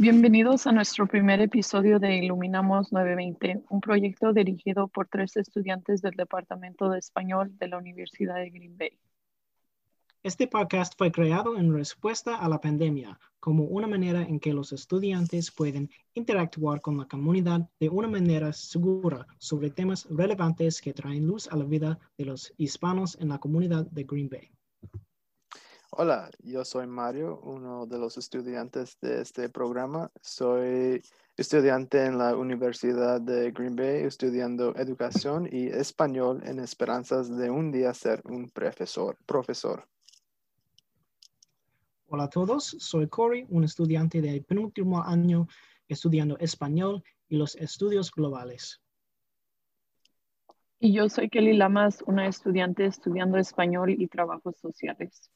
Bienvenidos a nuestro primer episodio de Iluminamos 920, un proyecto dirigido por tres estudiantes del Departamento de Español de la Universidad de Green Bay. Este podcast fue creado en respuesta a la pandemia como una manera en que los estudiantes pueden interactuar con la comunidad de una manera segura sobre temas relevantes que traen luz a la vida de los hispanos en la comunidad de Green Bay. Hola, yo soy Mario, uno de los estudiantes de este programa. Soy estudiante en la Universidad de Green Bay, estudiando educación y español en esperanzas de un día ser un profesor. profesor. Hola a todos, soy Corey, un estudiante de penúltimo año estudiando español y los estudios globales. Y yo soy Kelly Lamas, una estudiante estudiando español y trabajos sociales.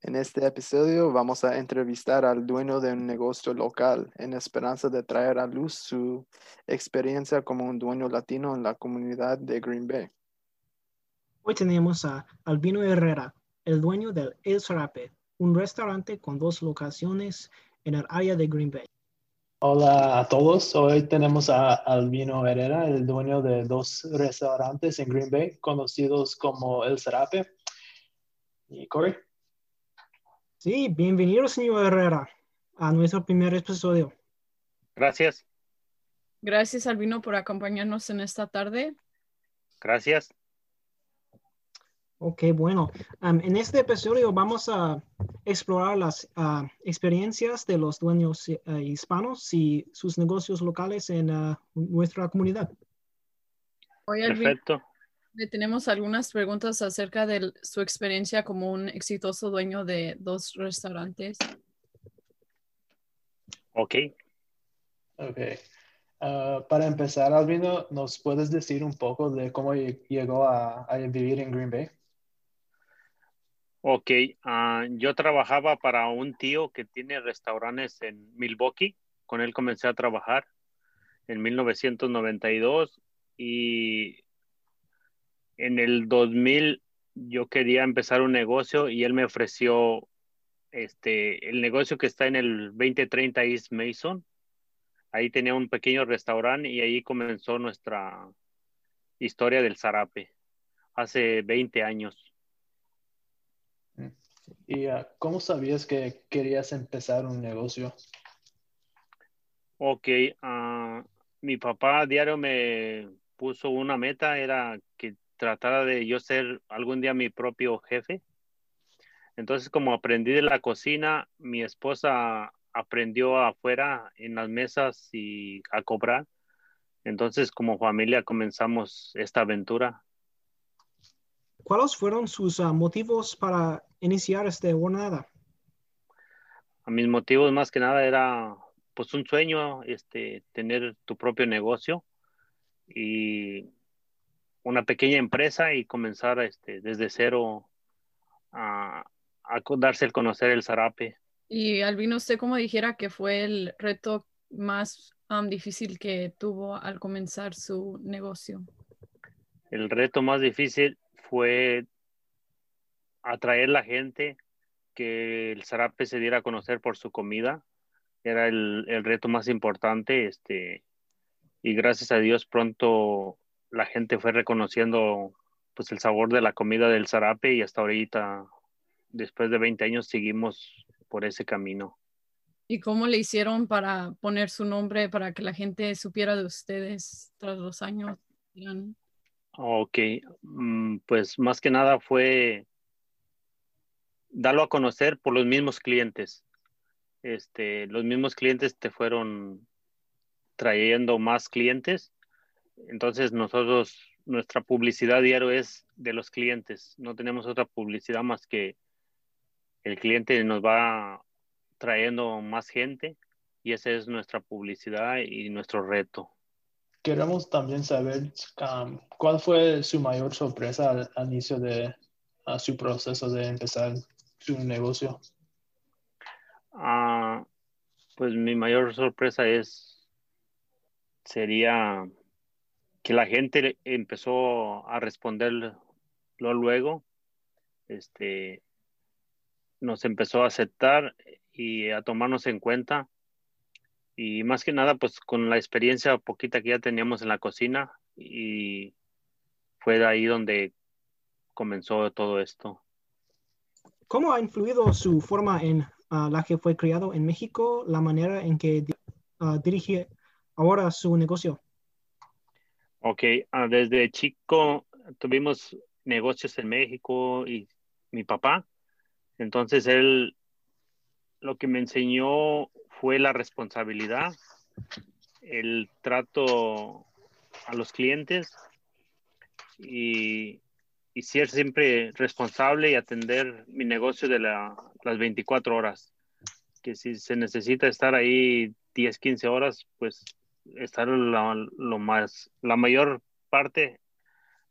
En este episodio vamos a entrevistar al dueño de un negocio local en esperanza de traer a luz su experiencia como un dueño latino en la comunidad de Green Bay. Hoy tenemos a Albino Herrera, el dueño del El Sarape, un restaurante con dos locaciones en el área de Green Bay. Hola a todos, hoy tenemos a Albino Herrera, el dueño de dos restaurantes en Green Bay, conocidos como El Sarape. ¿Y Corey? Sí, bienvenido, señor Herrera, a nuestro primer episodio. Gracias. Gracias, Albino, por acompañarnos en esta tarde. Gracias. Ok, bueno, en este episodio vamos a explorar las ah, experiencias de los dueños eh, hispanos y sus negocios locales en ah, nuestra comunidad. Perfecto. Le tenemos algunas preguntas acerca de su experiencia como un exitoso dueño de dos restaurantes. Ok. Ok. Ah, para empezar, Albino, ¿nos puedes decir un poco de cómo llegó a, vivir en Green Bay? Ok, ah, yo trabajaba para un tío que tiene restaurantes en Milwaukee. Con él comencé a trabajar en 1992 y en el 2000 yo quería empezar un negocio y él me ofreció este el negocio que está en el 2030 East Mason. Ahí tenía un pequeño restaurante y ahí comenzó nuestra historia del zarape hace 20 años. ¿Y ah, cómo sabías que querías empezar un negocio? Ok, uh, mi papá a diario me puso una meta, era que tratara de yo ser algún día mi propio jefe. Entonces, como aprendí de la cocina, mi esposa aprendió afuera en las mesas y a cobrar. Entonces, como familia comenzamos esta aventura. ¿Cuáles fueron sus ah, motivos para iniciar esta jornada? Mis motivos más que nada era pues un sueño, este, tener tu propio negocio y una pequeña empresa y comenzar este, desde cero a, darse el conocer el zarape. Y Albino, ¿usted cómo dijera que fue el reto más um, difícil que tuvo al comenzar su negocio? El reto más difícil fue atraer la gente, que el zarape se diera a conocer por su comida. Era el, el reto más importante, este, y gracias a Dios pronto la gente fue reconociendo pues el sabor de la comida del zarape y hasta ahorita, después de 20 años, seguimos por ese camino. ¿Y cómo le hicieron para poner su nombre para que la gente supiera de ustedes tras los años? Ok, mm, pues más que nada fue darlo a conocer por los mismos clientes. Este, los mismos clientes te fueron trayendo más clientes entonces nosotros, nuestra publicidad diario es de los clientes. No tenemos otra publicidad más que el cliente nos va trayendo más gente y esa es nuestra publicidad y nuestro reto. Queremos también saber um, cuál fue su mayor sorpresa al, inicio de su proceso de empezar su negocio. Ah, pues mi mayor sorpresa es sería que la gente empezó a responderlo luego, este, nos empezó a aceptar y a tomarnos en cuenta y más que nada, pues con la experiencia poquita que ya teníamos en la cocina y fue de ahí donde comenzó todo esto. ¿Cómo ha influido su forma en ah, la que fue criado en México, la manera en que ah, dirige ahora su negocio? Ok, ah, desde chico tuvimos negocios en México y mi papá, entonces él lo que me enseñó fue la responsabilidad, el trato a los clientes y, ser siempre responsable y atender mi negocio de las 24 horas. Que si se necesita estar ahí 10, 15 horas, pues estar lo más, la mayor parte,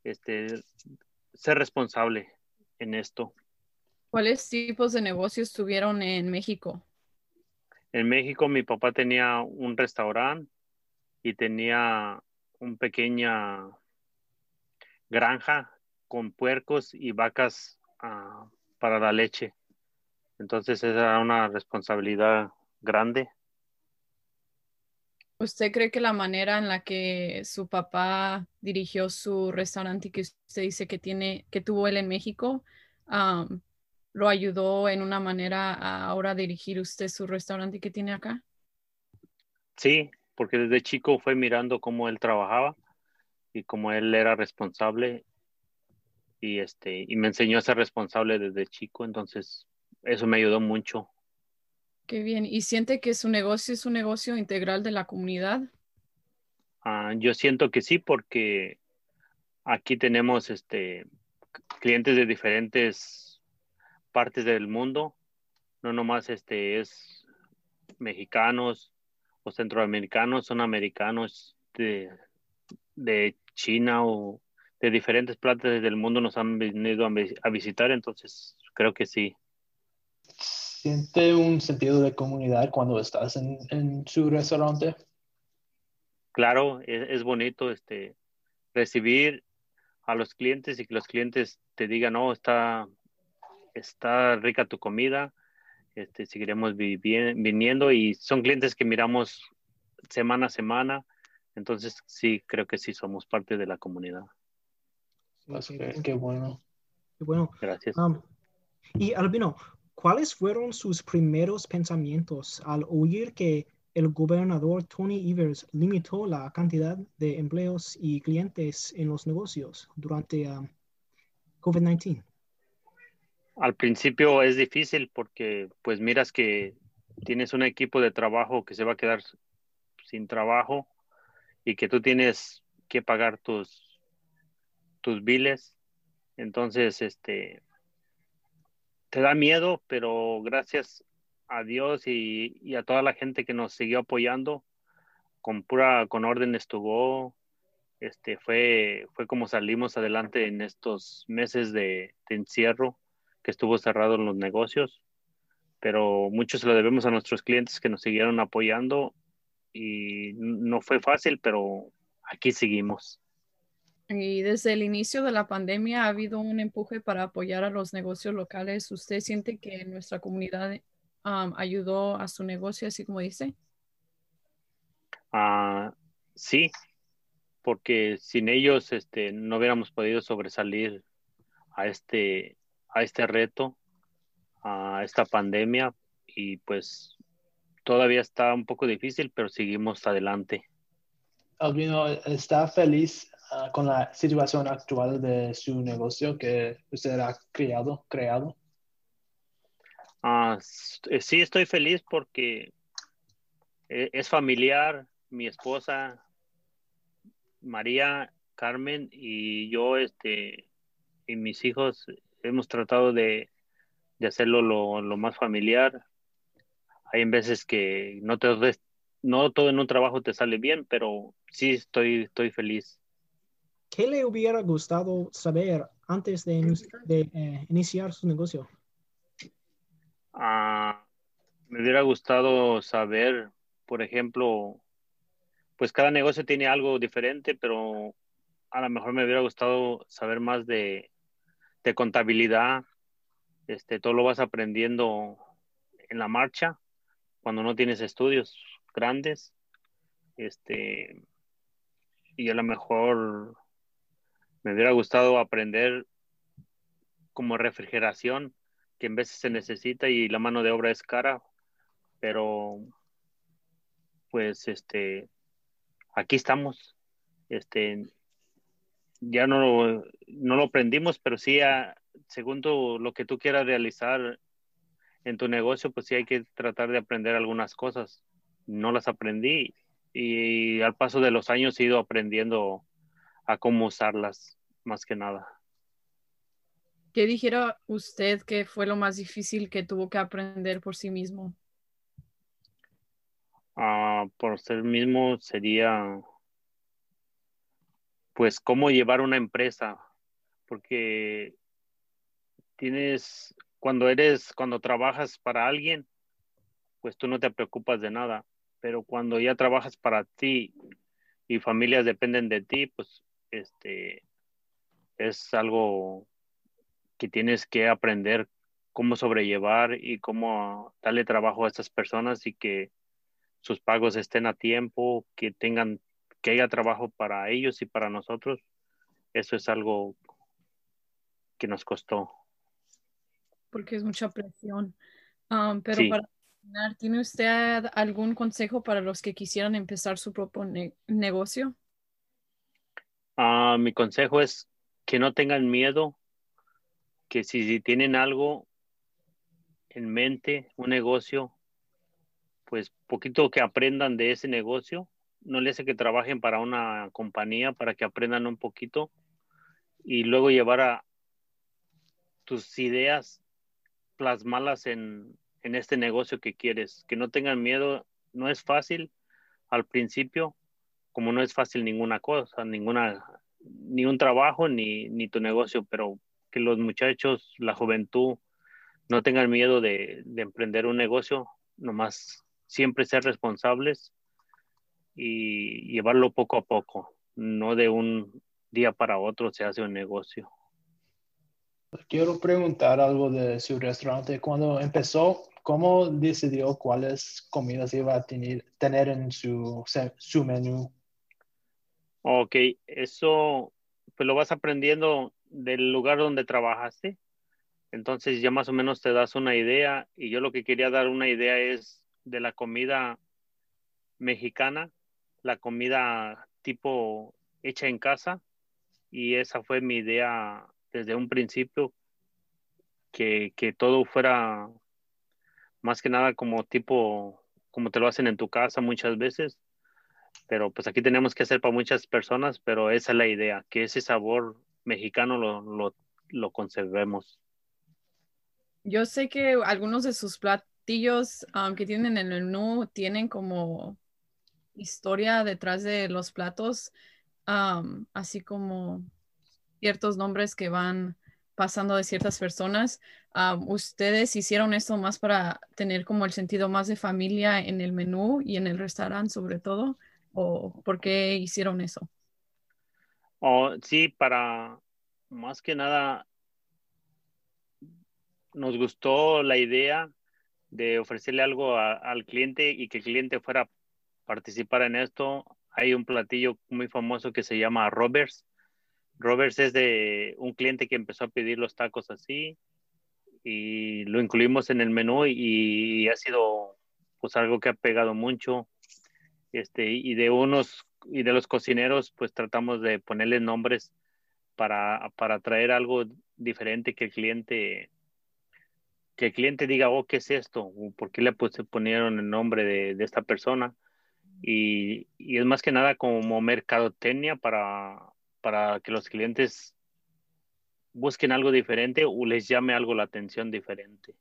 este, ser responsable en esto. ¿Cuáles tipos de negocios tuvieron en México? En México mi papá tenía un restaurante y tenía una pequeña granja con puercos y vacas ah, para la leche. Entonces esa era una responsabilidad grande. ¿Usted cree que la manera en la que su papá dirigió su restaurante que usted dice que tiene, que tuvo él en México, lo ayudó en una manera a ahora dirigir usted su restaurante que tiene acá? Sí, porque desde chico fue mirando cómo él trabajaba y cómo él era responsable y este y me enseñó a ser responsable desde chico, entonces eso me ayudó mucho. Qué bien. ¿Y siente que su negocio es un negocio integral de la comunidad? Ah, yo siento que sí, porque aquí tenemos este clientes de diferentes partes del mundo. No nomás este es mexicanos o centroamericanos, son americanos de, de China o de diferentes partes del mundo nos han venido a visitar, entonces creo que sí siente un sentido de comunidad cuando estás en, su restaurante? Claro, es, bonito este, recibir a los clientes y que los clientes te digan, no, está, está rica tu comida, este, seguiremos viniendo y son clientes que miramos semana a semana, entonces sí, creo que sí somos parte de la comunidad. Qué, bueno. Qué bueno. Gracias. Um, y Albino, ¿Cuáles fueron sus primeros pensamientos al oír que el gobernador Tony Evers limitó la cantidad de empleos y clientes en los negocios durante um, COVID-19? Al principio es difícil porque pues miras que tienes un equipo de trabajo que se va a quedar sin trabajo y que tú tienes que pagar tus tus biles. Entonces, este te da miedo, pero gracias a Dios y, a toda la gente que nos siguió apoyando, con pura, con orden estuvo, este, fue, fue como salimos adelante en estos meses de, encierro que estuvo cerrado en los negocios, pero mucho se lo debemos a nuestros clientes que nos siguieron apoyando y no fue fácil, pero aquí seguimos. Y desde el inicio de la pandemia ha habido un empuje para apoyar a los negocios locales. ¿Usted siente que nuestra comunidad ayudó a su negocio, así como dice? Ah, sí, porque sin ellos este, no hubiéramos podido sobresalir a este, a este reto, a esta pandemia, y pues todavía está un poco difícil, pero seguimos adelante. Albino, ¿está feliz Ah, con la situación actual de su negocio que usted ha creado? creado? Eh, sí, estoy feliz porque eh, es familiar, mi esposa María Carmen y yo, este, y mis hijos hemos tratado de, hacerlo lo, más familiar. Hay veces que no, te, no todo en un trabajo te sale bien, pero sí estoy, estoy feliz. ¿Qué le hubiera gustado saber antes de, eh, iniciar su negocio? Ah, me hubiera gustado saber, por ejemplo, pues cada negocio tiene algo diferente, pero a lo mejor me hubiera gustado saber más de, de contabilidad. Este, todo lo vas aprendiendo en la marcha cuando no tienes estudios. grandes. Este, y a lo mejor me hubiera gustado aprender como refrigeración, que en veces se necesita y la mano de obra es cara, pero pues este, aquí estamos. Este, ya no no lo aprendimos, pero sí, a, según lo que tú quieras realizar en tu negocio, pues sí hay que tratar de aprender algunas cosas. No las aprendí y al paso de los años he ido aprendiendo a cómo usarlas, más que nada. ¿Qué dijera usted que fue lo más difícil que tuvo que aprender por sí mismo? Ah, por ser mismo sería pues cómo llevar una empresa, porque tienes, cuando eres, cuando trabajas para alguien, pues tú no te preocupas de nada, pero cuando ya trabajas para ti y familias dependen de ti, pues este es algo que tienes que aprender cómo sobrellevar y cómo darle trabajo a estas personas y que sus pagos estén a tiempo, que tengan que haya trabajo para ellos y para nosotros, eso es algo que nos costó. Porque es mucha presión. Um, pero para terminar, ¿tiene usted algún consejo para los que quisieran empezar su propio negocio? Ah, mi consejo es que no tengan miedo, que si tienen algo en mente, un negocio, pues poquito que aprendan de ese negocio no le hace que trabajen para una compañía para que aprendan un poquito y luego llevar a tus ideas, plasmarlas en, en este negocio que quieres. Que no tengan miedo, no es fácil al principio, como no es fácil ninguna cosa, ninguna, ni un trabajo, ni, ni tu negocio, pero que los muchachos, la juventud, no tengan miedo de, de emprender un negocio, nomás siempre ser responsables y llevarlo poco a poco, no de un día para otro se hace un negocio. Quiero preguntar algo de su restaurante. Cuando empezó, ¿cómo decidió cuáles comidas iba a tener, tener en su, su menú? Ok, eso pues lo vas aprendiendo del lugar donde trabajaste. Entonces ya más o menos te das una idea y yo lo que quería dar una idea es de la comida mexicana la comida tipo hecha en casa y esa fue mi idea desde un principio, que, todo fuera más que nada como tipo, como te lo hacen en tu casa muchas veces, pero pues aquí tenemos que hacer para muchas personas, pero esa es la idea, que ese sabor mexicano lo, lo, conservemos. Yo sé que algunos de sus platillos um, que tienen en el menú tienen como historia detrás de los platos, así como ciertos nombres que van pasando de ciertas personas. ¿Ustedes hicieron esto más para tener como el sentido más de familia en el menú y en el restaurante sobre todo? ¿O por qué hicieron eso? Oh, sí, para más que nada nos gustó la idea de ofrecerle algo al cliente y que el cliente fuera participar en esto. Hay un platillo muy famoso que se llama Roberts. Roberts es de un cliente que empezó a pedir los tacos así y lo incluimos en el menú y, ha sido pues algo que ha pegado mucho. Este, y de unos y de los cocineros pues tratamos de ponerle nombres para, para traer algo diferente que el cliente que el cliente diga, oh, ¿qué es esto? ¿Por qué le pues, ponieron el nombre de, de esta persona? y, es más que nada como mercadotecnia para, para que los clientes busquen algo diferente o les llame algo la atención diferente.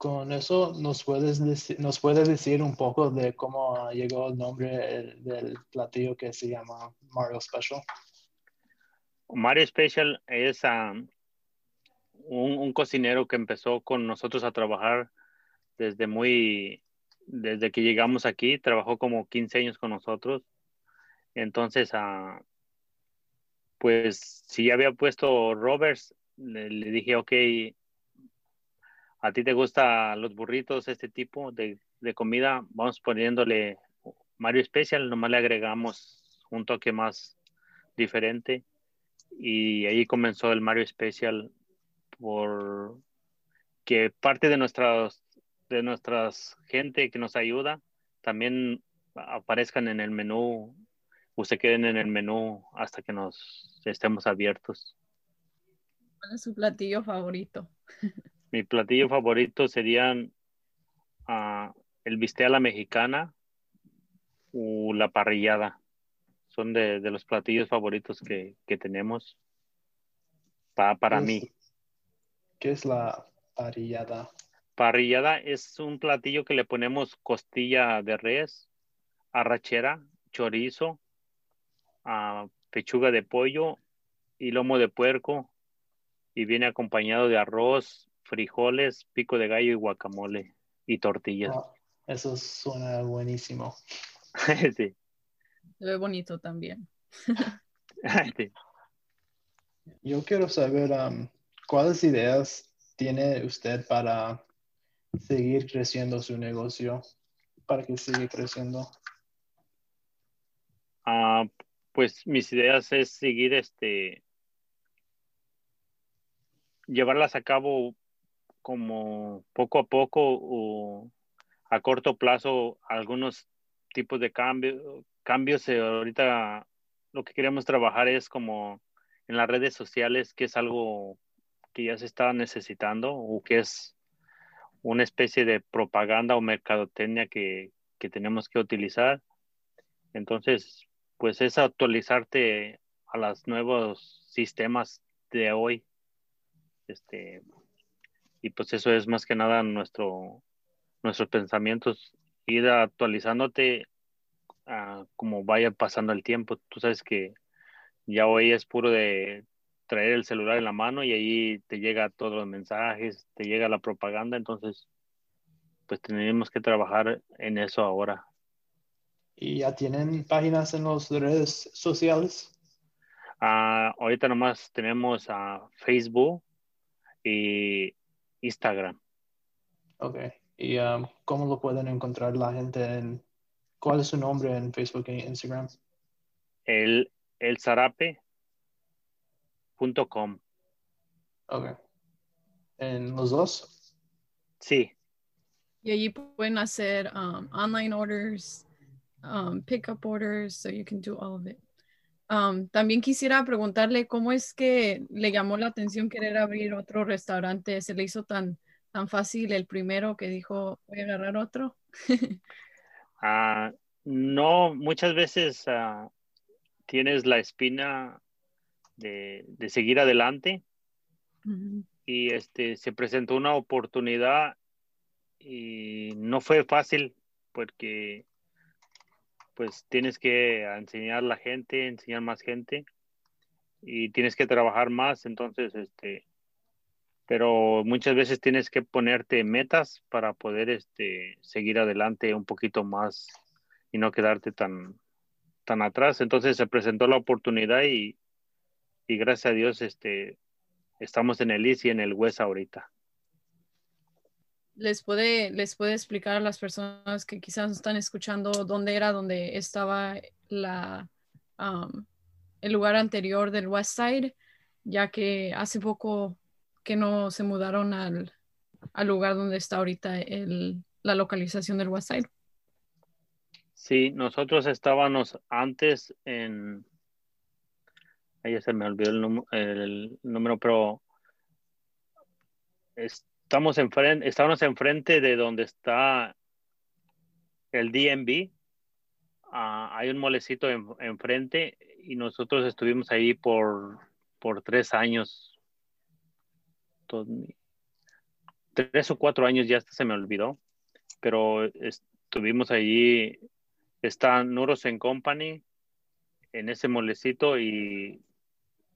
Con eso, ¿nos puedes decir, nos puedes decir un poco de cómo llegó el nombre del platillo que se llama Mario Special? Mario Special es um, un, un, cocinero que empezó con nosotros a trabajar desde muy, desde que llegamos aquí, trabajó como 15 años con nosotros. Entonces, uh, pues si ya había puesto Roberts, le, dije, ok, a ti te gustan los burritos, este tipo de de comida, vamos poniéndole Mario Special, nomás le agregamos un toque más diferente. Y ahí comenzó el Mario Special por que parte de nuestras de nuestras gente que nos ayuda también aparezcan en el menú o se queden en el menú hasta que nos estemos abiertos. ¿Cuál es su platillo favorito? Mi platillo favorito serían uh, el bistec a la mexicana o la parrillada. Son de, de los platillos favoritos que, que tenemos pa, para mí. ¿Qué es la parrillada? Parrillada es un platillo que le ponemos costilla de res, arrachera, chorizo, uh, pechuga de pollo y lomo de puerco y viene acompañado de arroz, frijoles, pico de gallo y guacamole y tortillas. Oh, eso suena buenísimo. sí. Se ve bonito también. sí. Yo quiero saber um, cuáles ideas tiene usted para seguir creciendo su negocio, para que siga creciendo. Ah, pues mis ideas es seguir este llevarlas a cabo como poco a poco o a corto plazo algunos tipos de cambio, cambios. Eh, ahorita lo que queremos trabajar es como en las redes sociales, que es algo que ya se está necesitando o que es una especie de propaganda o mercadotecnia que, que tenemos que utilizar. Entonces, pues es actualizarte a los nuevos sistemas de hoy. Este, y pues eso es más que nada nuestro, nuestros pensamientos, ir actualizándote uh, como vaya pasando el tiempo. Tú sabes que ya hoy es puro de traer el celular en la mano y ahí te llega todos los mensajes, te llega la propaganda, entonces pues tenemos que trabajar en eso ahora. ¿Y ya tienen páginas en las redes sociales? Uh, ahorita nomás tenemos a Facebook y Instagram. Ok. ¿Y um, cómo lo pueden encontrar la gente? En, ¿Cuál es su nombre en Facebook e Instagram? El, el zarape.com. Ok. ¿En los dos? Sí. Y allí pueden hacer um, online orders, um, pickup orders, so you can do all of it. Um, también quisiera preguntarle cómo es que le llamó la atención querer abrir otro restaurante. ¿Se le hizo tan, tan fácil el primero que dijo voy a agarrar otro? uh, no, muchas veces uh, tienes la espina de, de seguir adelante -huh. y este se presentó una oportunidad y no fue fácil porque pues tienes que enseñar a la gente, enseñar más gente y tienes que trabajar más, entonces, este, pero muchas veces tienes que ponerte metas para poder, este, seguir adelante un poquito más y no quedarte tan, tan atrás. Entonces se presentó la oportunidad y, y gracias a Dios, este, estamos en el y en el West ahorita les puede, les puede explicar a las personas que quizás están escuchando dónde era donde estaba la, el lugar anterior del West Side, ya que hace poco que no se mudaron al, al lugar donde está ahorita el, la localización del West Side. Sí, nosotros estábamos antes en, ahí se me olvidó el, número, pero estamos enfrente, estábamos enfrente de donde está el DMV. Uh, hay un molecito en, enfrente y nosotros estuvimos ahí por, por tres años. Tres o cuatro años ya hasta se me olvidó. Pero estuvimos allí. Está Nuros en Company en ese molecito y,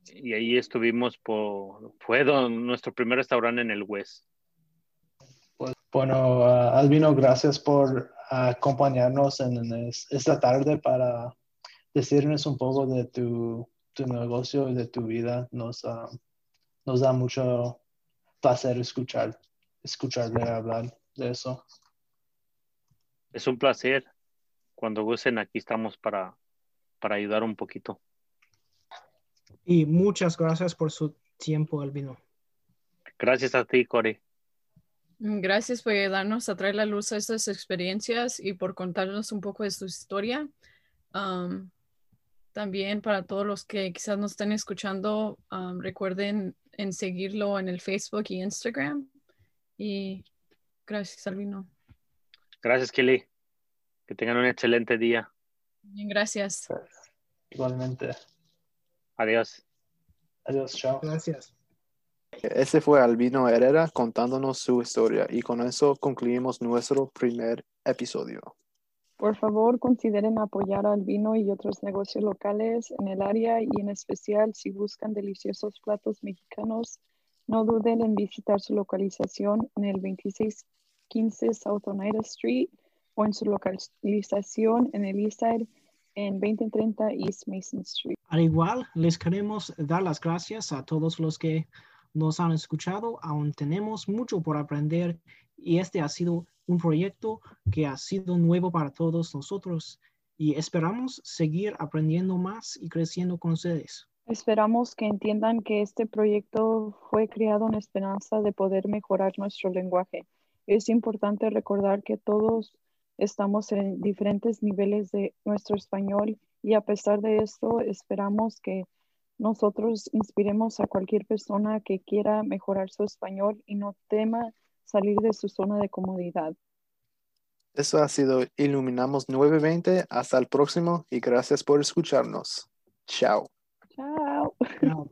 y ahí estuvimos por. Fue nuestro primer restaurante en el West. Bueno, uh, Albino, gracias por acompañarnos en, en, esta tarde para decirnos un poco de tu, tu negocio y de tu vida. Nos, uh, nos da mucho placer escuchar, escucharle hablar de eso. Es un placer. Cuando gusten, aquí estamos para, para ayudar un poquito. Y muchas gracias por su tiempo, Albino. Gracias a ti, Corey. Gracias por darnos a traer la luz a estas experiencias y por contarnos un poco de su historia. Um, también para todos los que quizás nos estén escuchando, um, recuerden en seguirlo en el Facebook y Instagram. Y gracias, Albino. Gracias, Kelly. Que tengan un excelente día. Bien, gracias. Igualmente. Adiós. Adiós, chao. Gracias. Ese fue Albino Herrera contándonos su historia y con eso concluimos nuestro primer episodio. Por favor, consideren apoyar a Albino y otros negocios locales en el área y en especial si buscan deliciosos platos mexicanos, no duden en visitar su localización en el 2615 South Oneida Street o en su localización en el Eastside en 2030 East Mason Street. Al igual, les queremos dar las gracias a todos los que nos han escuchado. Aún tenemos mucho por aprender y este ha sido un proyecto que ha sido nuevo para todos nosotros y esperamos seguir aprendiendo más y creciendo con ustedes. Esperamos que entiendan que este proyecto fue creado en esperanza de poder mejorar nuestro lenguaje. Es importante recordar que todos estamos en diferentes niveles de nuestro español y a pesar de esto esperamos que nosotros inspiremos a cualquier persona que quiera mejorar su español y no tema salir de su zona de comodidad. Eso ha sido Iluminamos 920. Hasta el próximo y gracias por escucharnos. Chao. Chao. Chao.